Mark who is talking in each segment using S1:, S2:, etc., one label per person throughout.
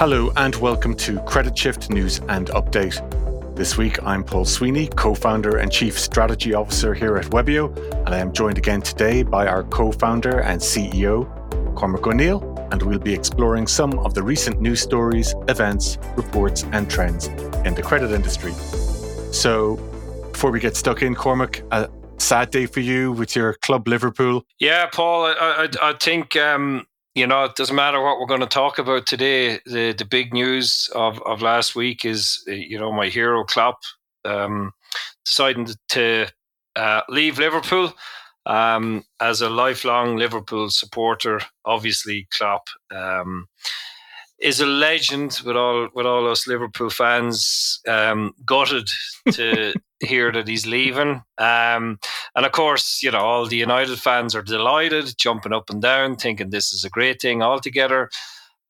S1: Hello, and welcome to Credit Shift News and Update. This week, I'm Paul Sweeney, co founder and chief strategy officer here at Webio, and I am joined again today by our co founder and CEO, Cormac O'Neill, and we'll be exploring some of the recent news stories, events, reports, and trends in the credit industry. So, before we get stuck in, Cormac, a sad day for you with your club Liverpool.
S2: Yeah, Paul, I, I, I think um, you know, it doesn't matter what we're going to talk about today. The the big news of, of last week is, you know, my hero Klopp um, deciding to uh, leave Liverpool. Um, as a lifelong Liverpool supporter, obviously Klopp um, is a legend with all with all us Liverpool fans. Um, gutted to hear that he's leaving, um, and of course, you know all the United fans are delighted, jumping up and down, thinking this is a great thing altogether.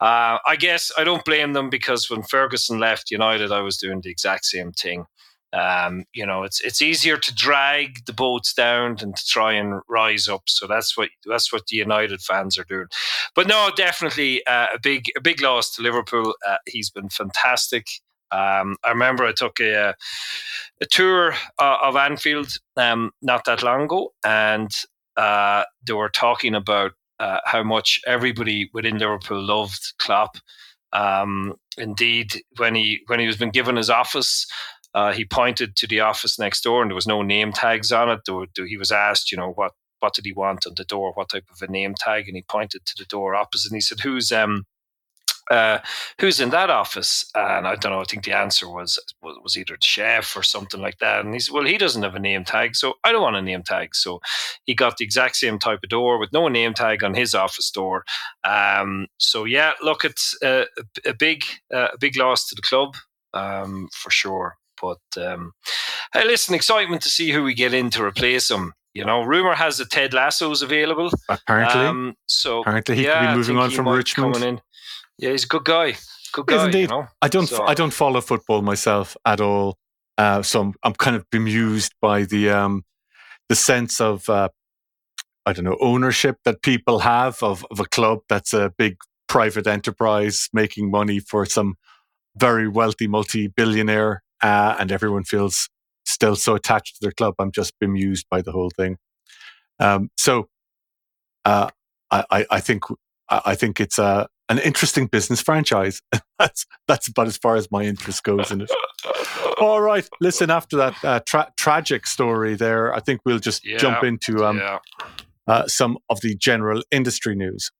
S2: Uh, I guess I don't blame them because when Ferguson left United, I was doing the exact same thing. Um, you know, it's it's easier to drag the boats down than to try and rise up. So that's what that's what the United fans are doing. But no, definitely uh, a big a big loss to Liverpool. Uh, he's been fantastic. Um, I remember I took a a tour uh, of Anfield um, not that long ago, and uh, they were talking about uh, how much everybody within Liverpool loved Klopp. Um, indeed, when he when he was been given his office, uh, he pointed to the office next door, and there was no name tags on it. There, he was asked, you know, what what did he want on the door? What type of a name tag? And he pointed to the door opposite, and he said, "Who's um." Uh, who's in that office? And I don't know. I think the answer was was either the chef or something like that. And he said, "Well, he doesn't have a name tag, so I don't want a name tag." So he got the exact same type of door with no name tag on his office door. Um, so yeah, look, it's a, a big uh, a big loss to the club um, for sure. But um, hey, listen, excitement to see who we get in to replace him. You know, rumor has that Ted Lasso's available.
S1: Apparently, um,
S2: so
S1: apparently he yeah, could be moving on from Richmond.
S2: Yeah, he's a good guy. Good guy. indeed. You know?
S1: I don't.
S2: So,
S1: I don't follow football myself at all. Uh, so I'm, I'm kind of bemused by the um, the sense of uh, I don't know ownership that people have of, of a club that's a big private enterprise making money for some very wealthy multi billionaire uh, and everyone feels still so attached to their club. I'm just bemused by the whole thing. Um, so uh, I, I, think I think it's a an interesting business franchise. that's that's about as far as my interest goes in it. All right, listen. After that uh, tra- tragic story, there, I think we'll just yeah, jump into um, yeah. uh, some of the general industry news.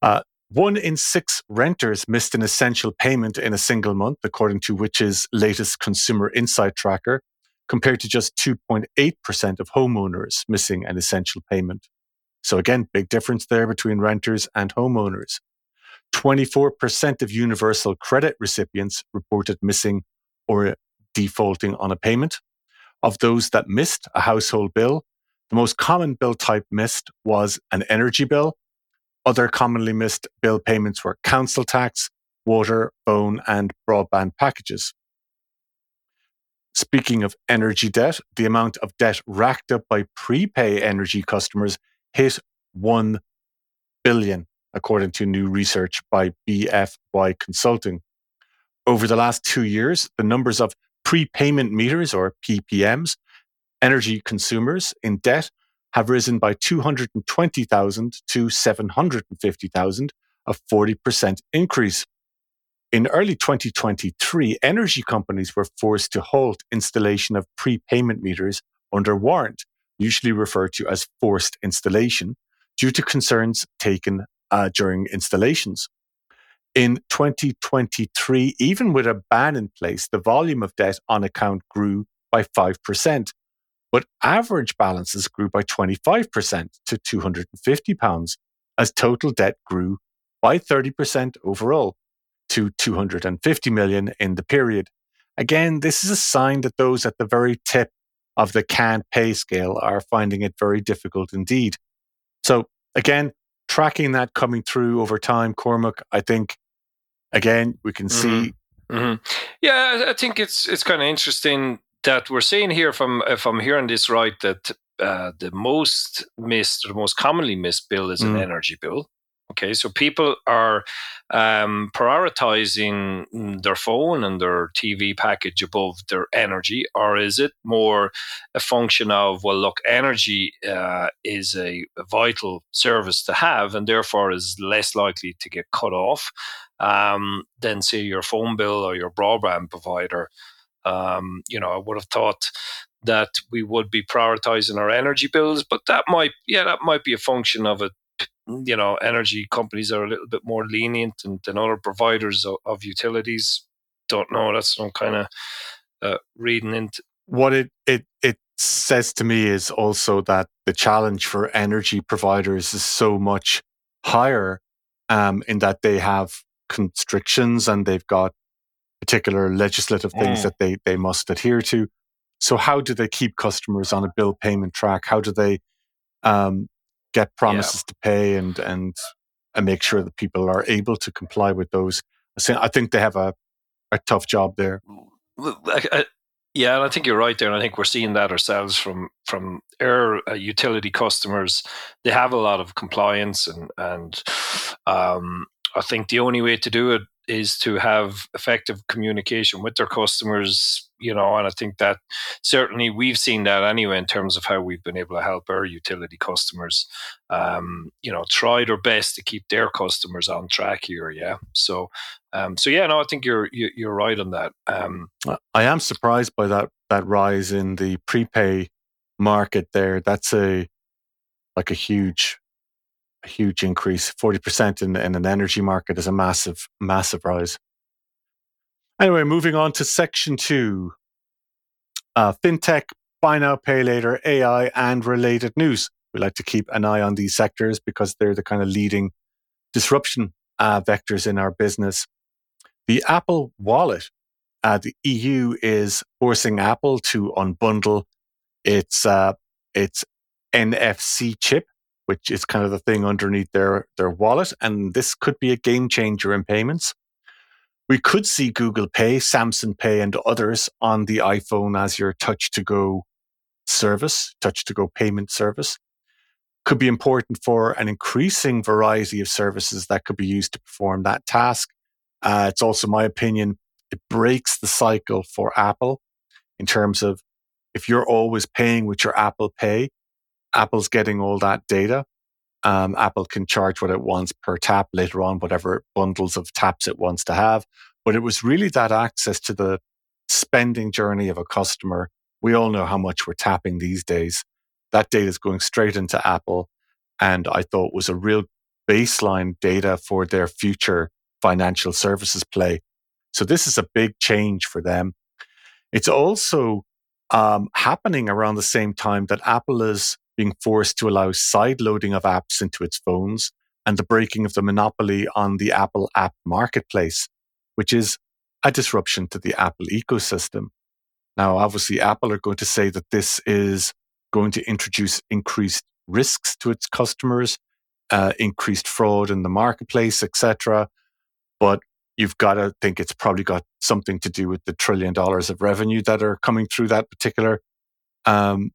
S1: Uh, one in six renters missed an essential payment in a single month, according to Which's latest consumer insight tracker, compared to just 2.8% of homeowners missing an essential payment. So again, big difference there between renters and homeowners. 24% of universal credit recipients reported missing or defaulting on a payment. Of those that missed a household bill, the most common bill type missed was an energy bill, other commonly missed bill payments were council tax, water, phone, and broadband packages. Speaking of energy debt, the amount of debt racked up by prepay energy customers hit 1 billion, according to new research by BFY Consulting. Over the last two years, the numbers of prepayment meters or PPMs, energy consumers in debt have risen by 220,000 to 750,000, a 40% increase. In early 2023, energy companies were forced to halt installation of prepayment meters under warrant, usually referred to as forced installation, due to concerns taken uh, during installations. In 2023, even with a ban in place, the volume of debt on account grew by 5%, but average balances grew by 25% to £250 as total debt grew by 30% overall to 250 million in the period. Again, this is a sign that those at the very tip of the can't pay scale are finding it very difficult indeed. So again, tracking that coming through over time, Cormac, I think again we can mm-hmm. see.
S2: Mm-hmm. Yeah, I think it's it's kind of interesting that we're seeing here, from if I'm hearing this right, that uh, the most missed or the most commonly missed bill is an mm. energy bill. Okay, so people are um, prioritizing their phone and their TV package above their energy, or is it more a function of, well, look, energy uh, is a, a, vital service to have and therefore is less likely to get cut off um, than, say, your phone bill or your broadband provider? Um, you know, I would have thought that we would be prioritizing our energy bills, but that might, yeah, that might be a function of it you know, energy companies are a little bit more lenient than, than other providers of, of utilities. Don't know. That's some kind of uh, reading into.
S1: What it, it, it says to me is also that the challenge for energy providers is so much higher um, in that they have constrictions and they've got particular legislative things mm. that they, they must adhere to. So, how do they keep customers on a bill payment track? How do they um, get promises yeah. to pay and and and make sure that people are able to comply with those. I think they have a, a tough job there.
S2: Yeah, and I think you're right there, and I think we're seeing that ourselves from from our uh, utility customers. They have a lot of compliance, and and um, I think the only way to do it is to have effective communication with their customers you know and i think that certainly we've seen that anyway in terms of how we've been able to help our utility customers um, you know try their best to keep their customers on track here yeah. So um, so yeah no i think you're you're right on that um,
S1: i am surprised by that that rise in the prepay market there. That's a like a huge huge increase. 40% in, in an energy market is a massive, massive rise. Anyway, moving on to section two uh, fintech, buy now, pay later, AI, and related news. We like to keep an eye on these sectors because they're the kind of leading disruption uh, vectors in our business. The Apple Wallet, uh, the EU is forcing Apple to unbundle its uh, its NFC chip which is kind of the thing underneath their, their wallet. And this could be a game changer in payments. We could see Google Pay, Samsung Pay, and others on the iPhone as your touch to go service, touch to go payment service. Could be important for an increasing variety of services that could be used to perform that task. Uh, it's also my opinion, it breaks the cycle for Apple in terms of if you're always paying with your Apple Pay, Apple's getting all that data. Um, Apple can charge what it wants per tap later on, whatever bundles of taps it wants to have. But it was really that access to the spending journey of a customer. We all know how much we're tapping these days. That data is going straight into Apple. And I thought was a real baseline data for their future financial services play. So this is a big change for them. It's also um, happening around the same time that Apple is being forced to allow side loading of apps into its phones and the breaking of the monopoly on the Apple app marketplace, which is a disruption to the Apple ecosystem. Now, obviously, Apple are going to say that this is going to introduce increased risks to its customers, uh, increased fraud in the marketplace, etc. But you've got to think it's probably got something to do with the trillion dollars of revenue that are coming through that particular um,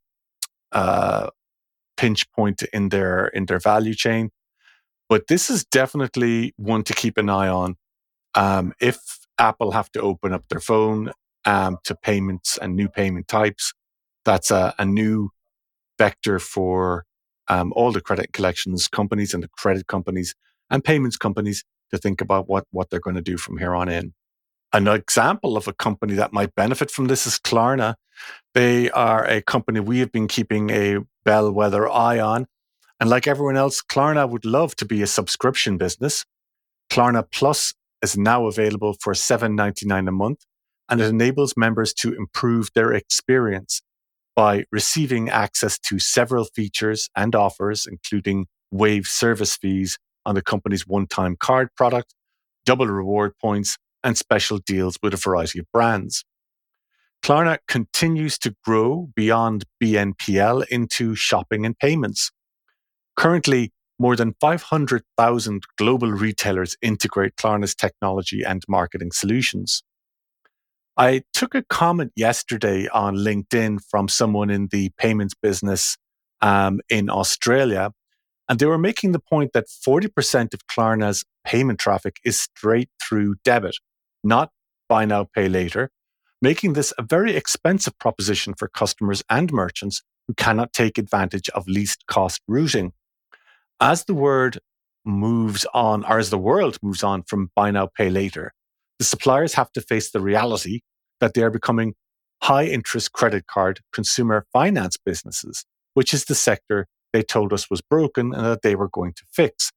S1: uh, pinch point in their in their value chain. But this is definitely one to keep an eye on. Um, if Apple have to open up their phone um, to payments and new payment types, that's a, a new vector for um, all the credit collections companies and the credit companies and payments companies to think about what, what they're going to do from here on in. An example of a company that might benefit from this is Klarna. They are a company we have been keeping a bellwether eye on. And like everyone else, Klarna would love to be a subscription business. Klarna Plus is now available for $7.99 a month, and it enables members to improve their experience by receiving access to several features and offers, including waived service fees on the company's one time card product, double reward points, and special deals with a variety of brands. Klarna continues to grow beyond BNPL into shopping and payments. Currently, more than 500,000 global retailers integrate Klarna's technology and marketing solutions. I took a comment yesterday on LinkedIn from someone in the payments business um, in Australia And they were making the point that 40% of Klarna's payment traffic is straight through debit, not buy now, pay later, making this a very expensive proposition for customers and merchants who cannot take advantage of least cost routing. As the word moves on, or as the world moves on from buy now, pay later, the suppliers have to face the reality that they are becoming high interest credit card consumer finance businesses, which is the sector they told us was broken and that they were going to fix.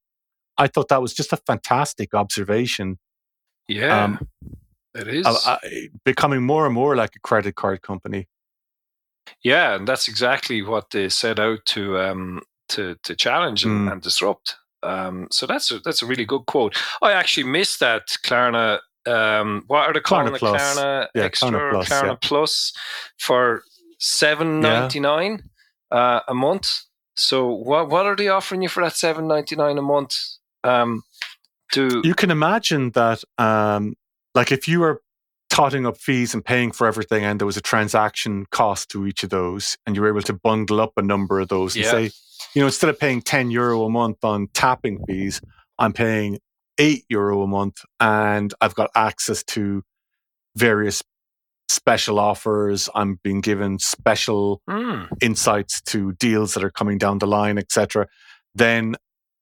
S1: I thought that was just a fantastic observation.
S2: Yeah, um, it is. Uh,
S1: becoming more and more like a credit card company.
S2: Yeah, and that's exactly what they set out to um, to to challenge and, mm. and disrupt. Um, so that's a, that's a really good quote. I actually missed that Klarna. Um, what are the calling the Klarna yeah, Extra Klarna Plus, Klarna yeah. Plus for seven ninety nine yeah. uh, a month? So what what are they offering you for that seven ninety nine a month? Um,
S1: to you can imagine that, um, like if you were totting up fees and paying for everything, and there was a transaction cost to each of those, and you were able to bundle up a number of those and yeah. say, you know, instead of paying ten euro a month on tapping fees, I'm paying eight euro a month, and I've got access to various special offers. I'm being given special mm. insights to deals that are coming down the line, etc. Then,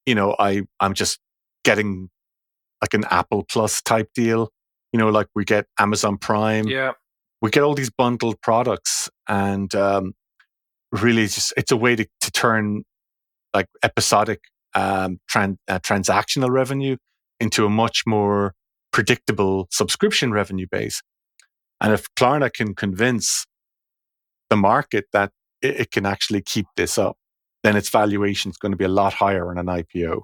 S1: you know, I I'm just getting like an Apple Plus type deal. You know, like we get Amazon Prime.
S2: Yeah,
S1: we get all these bundled products, and um, really, it's just it's a way to, to turn like episodic um, tran- uh, transactional revenue into a much more predictable subscription revenue base. And if Klarna can convince the market that it, it can actually keep this up, then its valuation is going to be a lot higher in an IPO.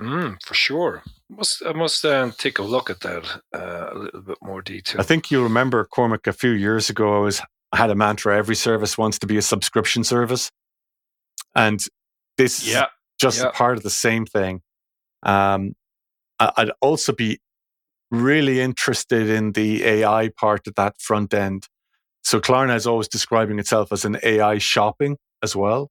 S2: Mm, for sure. Must I must uh, take a look at that uh, a little bit more detail.
S1: I think you'll remember Cormac a few years ago. I was I had a mantra: every service wants to be a subscription service, and this yeah. is just yeah. part of the same thing. Um, I'd also be really interested in the AI part of that front end. So Klarna is always describing itself as an AI shopping as well,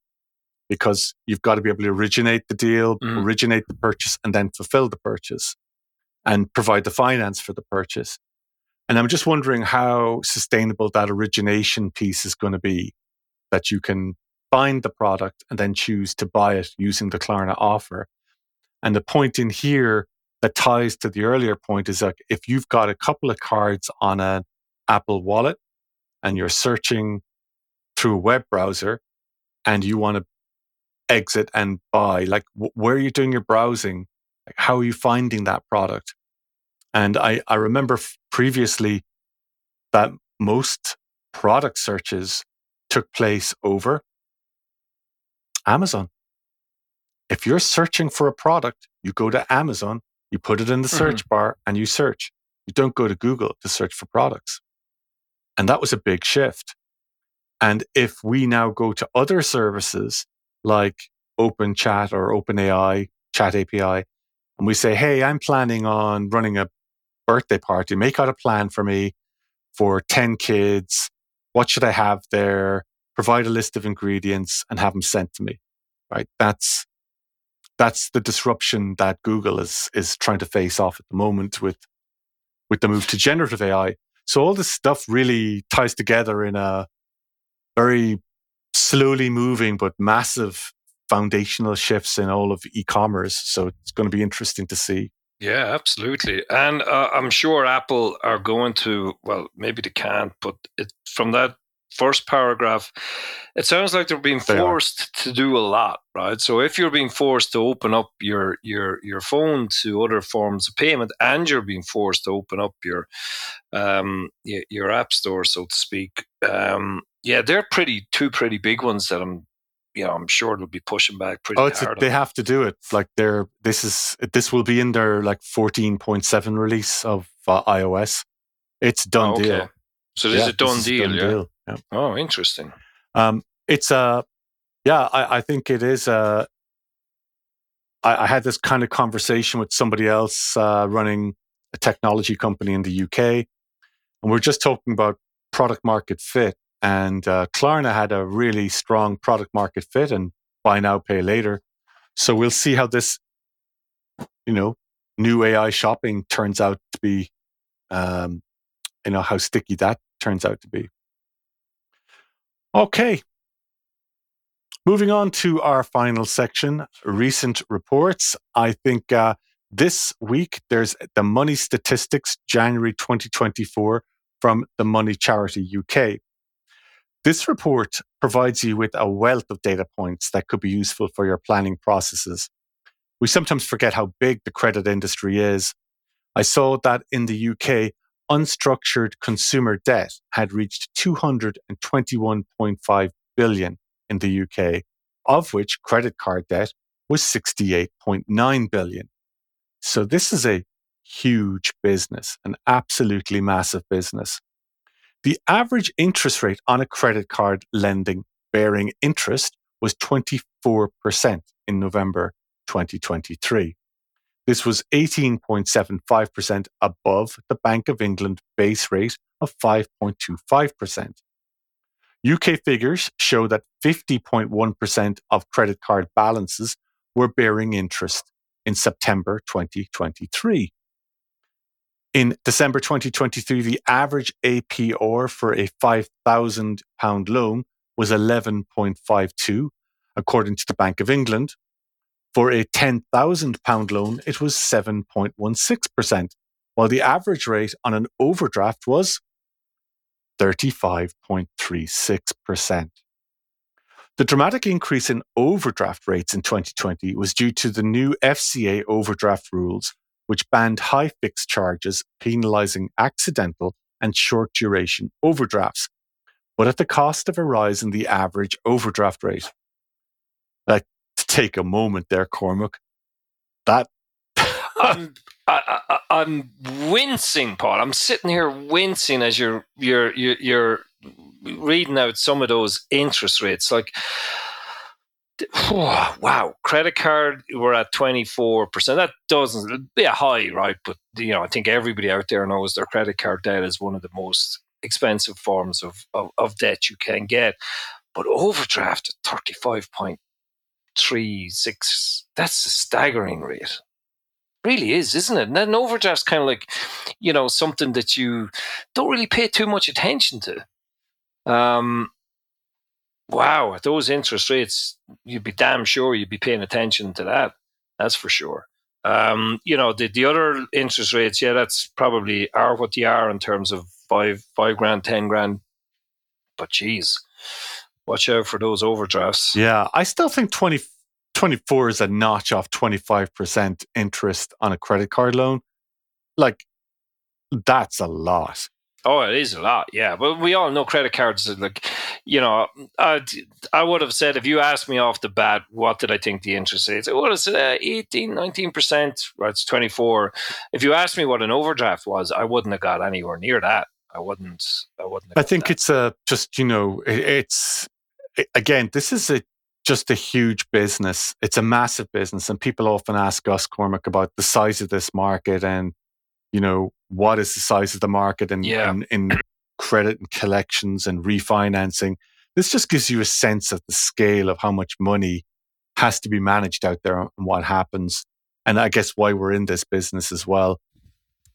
S1: because you've got to be able to originate the deal, mm. originate the purchase, and then fulfill the purchase and provide the finance for the purchase. And I'm just wondering how sustainable that origination piece is going to be that you can find the product and then choose to buy it using the Klarna offer. And the point in here that ties to the earlier point is like if you've got a couple of cards on an Apple wallet and you're searching through a web browser and you want to exit and buy, like where are you doing your browsing? Like, how are you finding that product? And I, I remember f- previously that most product searches took place over Amazon. If you're searching for a product, you go to Amazon you put it in the search mm-hmm. bar and you search. You don't go to Google to search for products. And that was a big shift. And if we now go to other services like Open Chat or OpenAI, Chat API, and we say, Hey, I'm planning on running a birthday party. Make out a plan for me for 10 kids. What should I have there? Provide a list of ingredients and have them sent to me. Right. That's that's the disruption that Google is is trying to face off at the moment with with the move to generative AI. So all this stuff really ties together in a very slowly moving but massive foundational shifts in all of e-commerce. So it's going to be interesting to see.
S2: Yeah, absolutely. And uh, I'm sure Apple are going to, well, maybe they can't, but it, from that first paragraph, it sounds like they're being forced to do a lot, right? So if you're being forced to open up your your your phone to other forms of payment, and you're being forced to open up your um your, your app store, so to speak, um, yeah, they're pretty two pretty big ones that I'm. You know, I'm sure they'll be pushing back pretty
S1: oh,
S2: hard.
S1: A, they have to do it. Like they're this is this will be in their like 14.7 release of uh, iOS. It's done oh, okay. deal.
S2: So this yeah, is a done deal. Done yeah. Deal. Yeah. Oh, interesting.
S1: Um, it's a, yeah, I, I think it is a. I, I had this kind of conversation with somebody else uh, running a technology company in the UK, and we're just talking about product market fit. And uh, Klarna had a really strong product market fit and buy now, pay later. So we'll see how this, you know, new AI shopping turns out to be, um, you know, how sticky that turns out to be. Okay. Moving on to our final section, recent reports. I think uh, this week there's the Money Statistics January 2024 from the Money Charity UK. This report provides you with a wealth of data points that could be useful for your planning processes. We sometimes forget how big the credit industry is. I saw that in the UK, unstructured consumer debt had reached 221.5 billion in the UK, of which credit card debt was 68.9 billion. So this is a huge business, an absolutely massive business. The average interest rate on a credit card lending bearing interest was 24% in November 2023. This was 18.75% above the Bank of England base rate of 5.25%. UK figures show that 50.1% of credit card balances were bearing interest in September 2023. In December 2023, the average APR for a £5,000 loan was 11.52, according to the Bank of England. For a £10,000 loan, it was 7.16%, while the average rate on an overdraft was 35.36%. The dramatic increase in overdraft rates in 2020 was due to the new FCA overdraft rules which banned high fixed charges, penalizing accidental and short duration overdrafts, but at the cost of a rise in the average overdraft rate. Like, take a moment there, Cormac, that.
S2: I'm, I, am wincing, Paul. I'm sitting here wincing as you're, you're, you're, you're reading out some of those interest rates. Like, wow, credit card, we're at 24%. That doesn't be a high, right? But, you know, I think everybody out there knows their credit card debt is one of the most expensive forms of, of, of debt you can get. But overdraft at 35.36, that's a staggering rate. Really is, isn't it? And an overdraft's kind of like, you know, something that you don't really pay too much attention to. Um, wow, at those interest rates, you'd be damn sure you'd be paying attention to that. That's for sure. Um, you know, the, the other interest rates, yeah, that's probably are what they are in terms of five, five grand, 10 grand. But geez, watch out for those overdrafts.
S1: Yeah, I still think 20, 24 is a notch off 25% interest on a credit card loan. Like, that's a lot.
S2: Oh, it is a lot, yeah. But we all know credit cards. Like, you know, I I would have said if you asked me off the bat, what did I think the interest is? I would have said uh, 18, 19 percent. Right, it's twenty four. If you asked me what an overdraft was, I wouldn't have got anywhere near that. I wouldn't. I wouldn't.
S1: I think
S2: that.
S1: it's a just you know it, it's again this is a just a huge business. It's a massive business, and people often ask us Cormac about the size of this market and you know what is the size of the market and in credit and collections and refinancing. This just gives you a sense of the scale of how much money has to be managed out there and what happens. And I guess why we're in this business as well.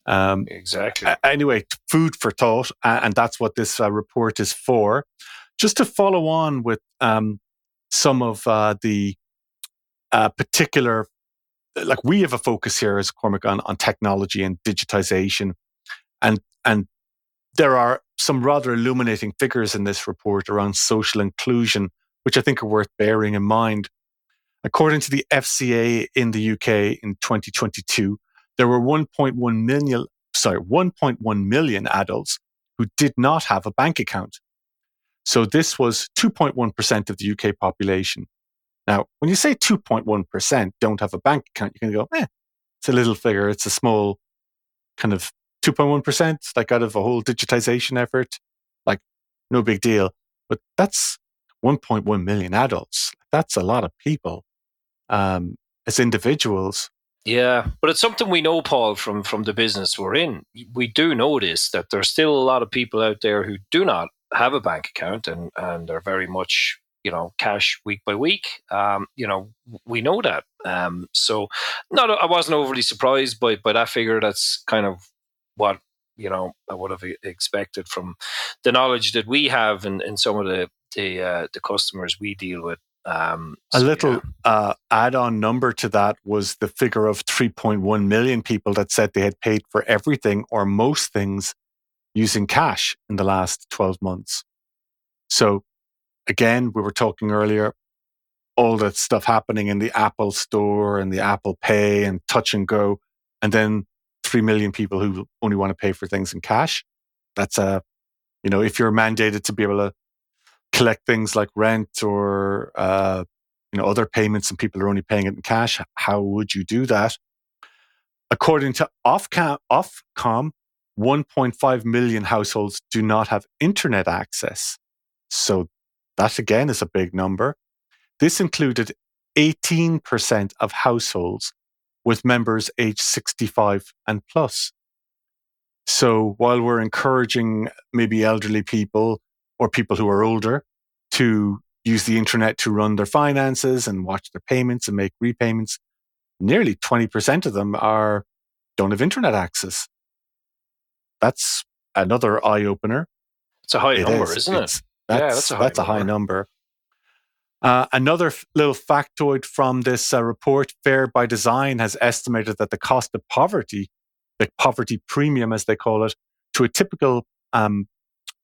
S2: Um, exactly.
S1: Anyway, food for thought. And that's what this uh, report is for. Just to follow on with um, some of uh, the uh, particular like we have a focus here as Cormac on, on technology and digitization. And and there are some rather illuminating figures in this report around social inclusion, which I think are worth bearing in mind. According to the FCA in the UK in 2022, there were 1.1 million, sorry, 1.1 million adults who did not have a bank account. So this was 2.1% of the UK population. Now, when you say 2.1% don't have a bank account, you can go, eh, it's a little figure. It's a small kind of 2.1%, like out of a whole digitization effort. Like, no big deal. But that's 1.1 million adults. That's a lot of people um, as individuals.
S2: Yeah, but it's something we know, Paul, from from the business we're in. We do notice that there's still a lot of people out there who do not have a bank account and and are very much you know cash week by week. Um, you know, we know that. Um, so, not I wasn't overly surprised by by that figure. That's kind of what you know I would have expected from the knowledge that we have and in, in some of the the uh, the customers we deal with. Um,
S1: so, a little yeah. uh, add-on number to that was the figure of 3.1 million people that said they had paid for everything or most things using cash in the last 12 months. So again, we were talking earlier, all that stuff happening in the Apple Store and the Apple Pay and Touch and Go, and then three million people who only want to pay for things in cash. That's a, you know, if you're mandated to be able to collect things like rent or uh, you know other payments and people are only paying it in cash, how would you do that? According to Ofcom 1.5 million households do not have internet access. So that again is a big number. This included 18% of households with members aged 65 and plus. So while we're encouraging maybe elderly people or people who are older to use the internet to run their finances and watch their payments and make repayments, nearly 20% of them are don't have internet access. That's another eye opener.
S2: It's a high it number, is. not it?
S1: That's, yeah, that's a high, that's number. A high number. Uh, another f- little factoid from this uh, report, Fair by Design has estimated that the cost of poverty, the poverty premium as they call it, to a typical um,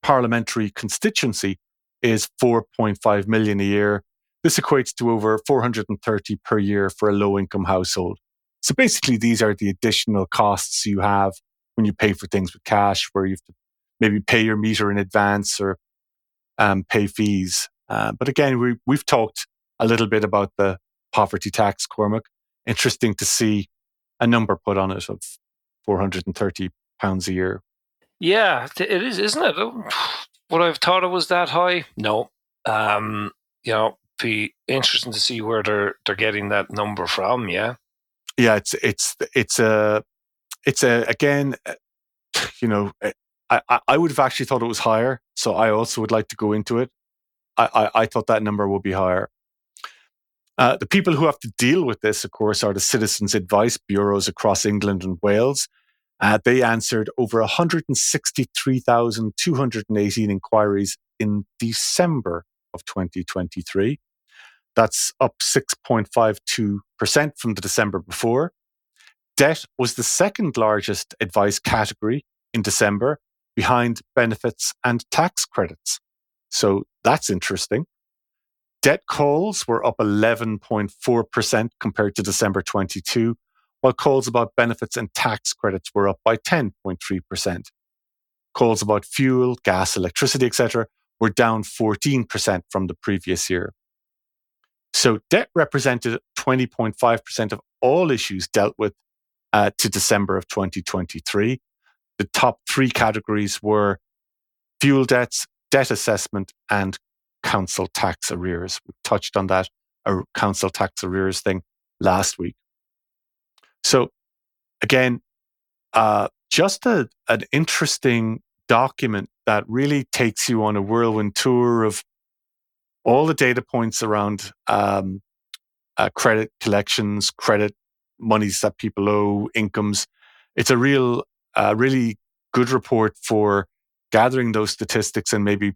S1: parliamentary constituency is 4.5 million a year. This equates to over 430 per year for a low income household. So basically, these are the additional costs you have when you pay for things with cash, where you have to maybe pay your meter in advance or um, pay fees. Uh, but again, we, we've talked a little bit about the poverty tax, Cormac. Interesting to see a number put on it of 430 pounds a year.
S2: Yeah, it is, isn't it? What I have thought it was that high? No. Um, you know, be interesting to see where they're they're getting that number from. Yeah.
S1: Yeah, it's it's it's a it's a again, uh, you know, I, I would have actually thought it was higher. So I also would like to go into it. I, I, I thought that number would be higher. Uh, the people who have to deal with this, of course, are the citizens' advice bureaus across England and Wales. Uh, they answered over 163,218 inquiries in December of 2023. That's up 6.52% from the December before. Debt was the second largest advice category in December behind benefits and tax credits. So that's interesting. Debt calls were up 11.4% compared to December 22, while calls about benefits and tax credits were up by 10.3%. Calls about fuel, gas, electricity, etc., were down 14% from the previous year. So debt represented 20.5% of all issues dealt with uh, to December of 2023, the top three categories were fuel debts, debt assessment, and council tax arrears. We touched on that a council tax arrears thing last week. So, again, uh, just a, an interesting document that really takes you on a whirlwind tour of all the data points around um, uh, credit collections, credit monies that people owe, incomes. It's a real a really good report for gathering those statistics and maybe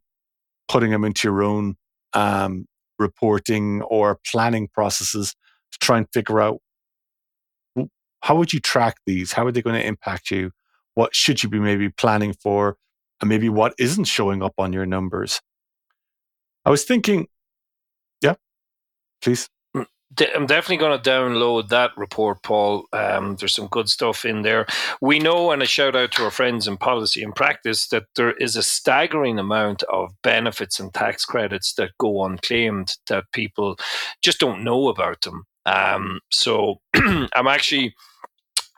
S1: putting them into your own um, reporting or planning processes to try and figure out how would you track these? How are they going to impact you? What should you be maybe planning for? And maybe what isn't showing up on your numbers? I was thinking, yeah, please.
S2: I'm definitely going to download that report, Paul. Um, there's some good stuff in there. We know, and a shout out to our friends in policy and practice, that there is a staggering amount of benefits and tax credits that go unclaimed that people just don't know about them. Um, so I'm actually,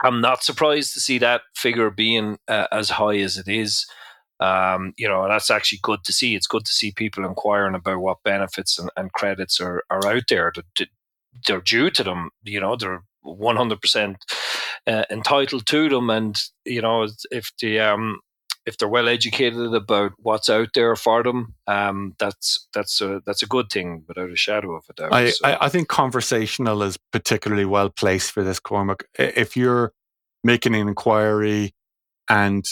S2: I'm not surprised to see that figure being uh, as high as it is. Um, you know, that's actually good to see. It's good to see people inquiring about what benefits and, and credits are, are out there to, they're due to them. You know, they're one hundred percent uh, entitled to them, and you know, if the um, if they're well educated about what's out there for them, um, that's that's a that's a good thing without a shadow of a doubt.
S1: I, so. I, I, think conversational is particularly well placed for this, Cormac. If you're making an inquiry and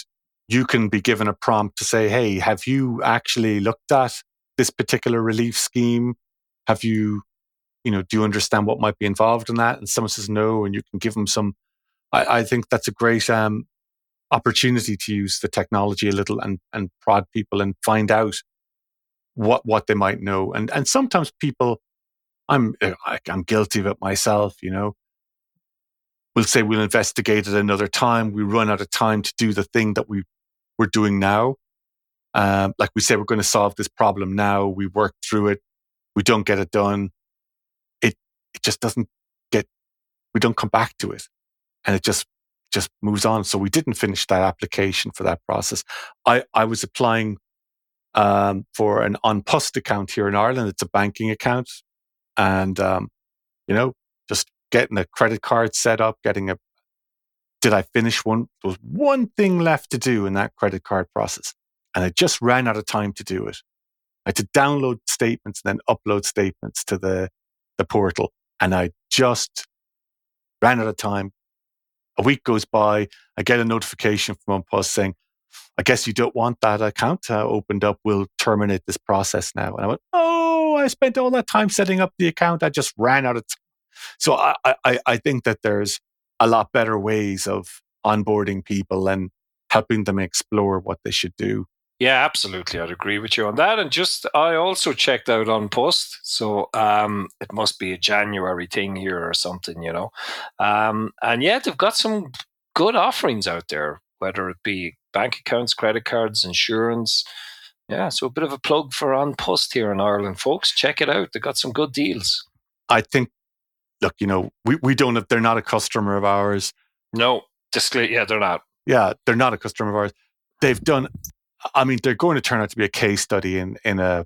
S1: you can be given a prompt to say, "Hey, have you actually looked at this particular relief scheme? Have you, you know, do you understand what might be involved in that?" And someone says no, and you can give them some. I, I think that's a great um, opportunity to use the technology a little and, and prod people and find out what what they might know. And and sometimes people, I'm I'm guilty of it myself. You know, we'll say we'll investigate it another time. We run out of time to do the thing that we we're doing now. Um, like we say, we're going to solve this problem now. We work through it. We don't get it done. It just doesn't get. We don't come back to it, and it just just moves on. So we didn't finish that application for that process. I, I was applying um, for an An Post account here in Ireland. It's a banking account. And, um, you know, just getting a credit card set up, getting a, did I finish one? There was one thing left to do in that credit card process. And I just ran out of time to do it. I had to download statements and then upload statements to the, the portal. And I just ran out of time, a week goes by, I get a notification from Post saying, I guess you don't want that account uh, opened up. We'll terminate this process now. And I went, Oh, I spent all that time setting up the account. I just ran out of time. So I, I, I think that there's a lot better ways of onboarding people and helping them explore what they should do.
S2: Yeah, absolutely. I'd agree with you on that. And just, I also checked out on Post. So um, it must be a January thing here or something, you know. Um, and yeah, they've got some good offerings out there, whether it be bank accounts, credit cards, insurance. Yeah, so a bit of a plug for An Post here in Ireland, folks. Check it out. They've got some good deals.
S1: I think, look, you know, we, we don't have, they're not a customer of ours.
S2: No, disclaimer, yeah, they're not.
S1: Yeah, they're not a customer of ours. They've done I mean, they're going to turn out to be a case study in in a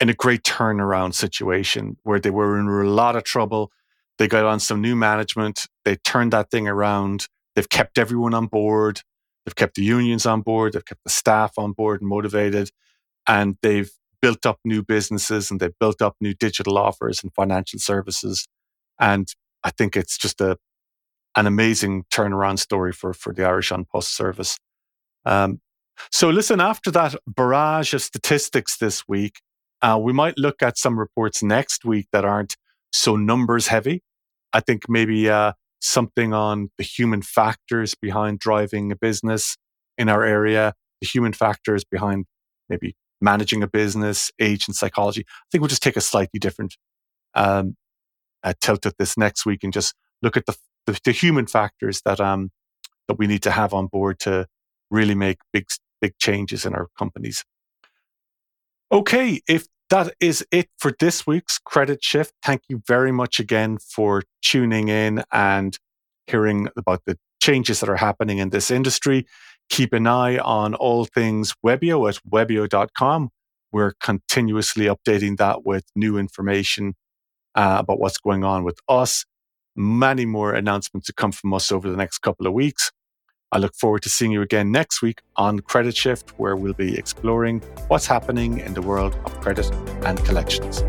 S1: in a great turnaround situation where they were in a lot of trouble. They got on some new management. They turned that thing around. They've kept everyone on board. They've kept the unions on board. They've kept the staff on board and motivated. And they've built up new businesses and they've built up new digital offers and financial services. And I think it's just a an amazing turnaround story for, for the Irish An Post service. Um, so, listen, after that barrage of statistics this week, uh, we might look at some reports next week that aren't so numbers heavy. I think maybe uh, something on the human factors behind driving a business in our area, the human factors behind maybe managing a business, age and psychology. I think we'll just take a slightly different um, uh, tilt at this next week and just look at the, the, the human factors that um, that we need to have on board to really make big big changes in our companies. Okay, if that is it for this week's Credit Shift, thank you very much again for tuning in and hearing about the changes that are happening in this industry. Keep an eye on all things Webio at webio.com. We're continuously updating that with new information uh, about what's going on with us. Many more announcements to come from us over the next couple of weeks. I look forward to seeing you again next week on Credit Shift, where we'll be exploring what's happening in the world of credit and collections.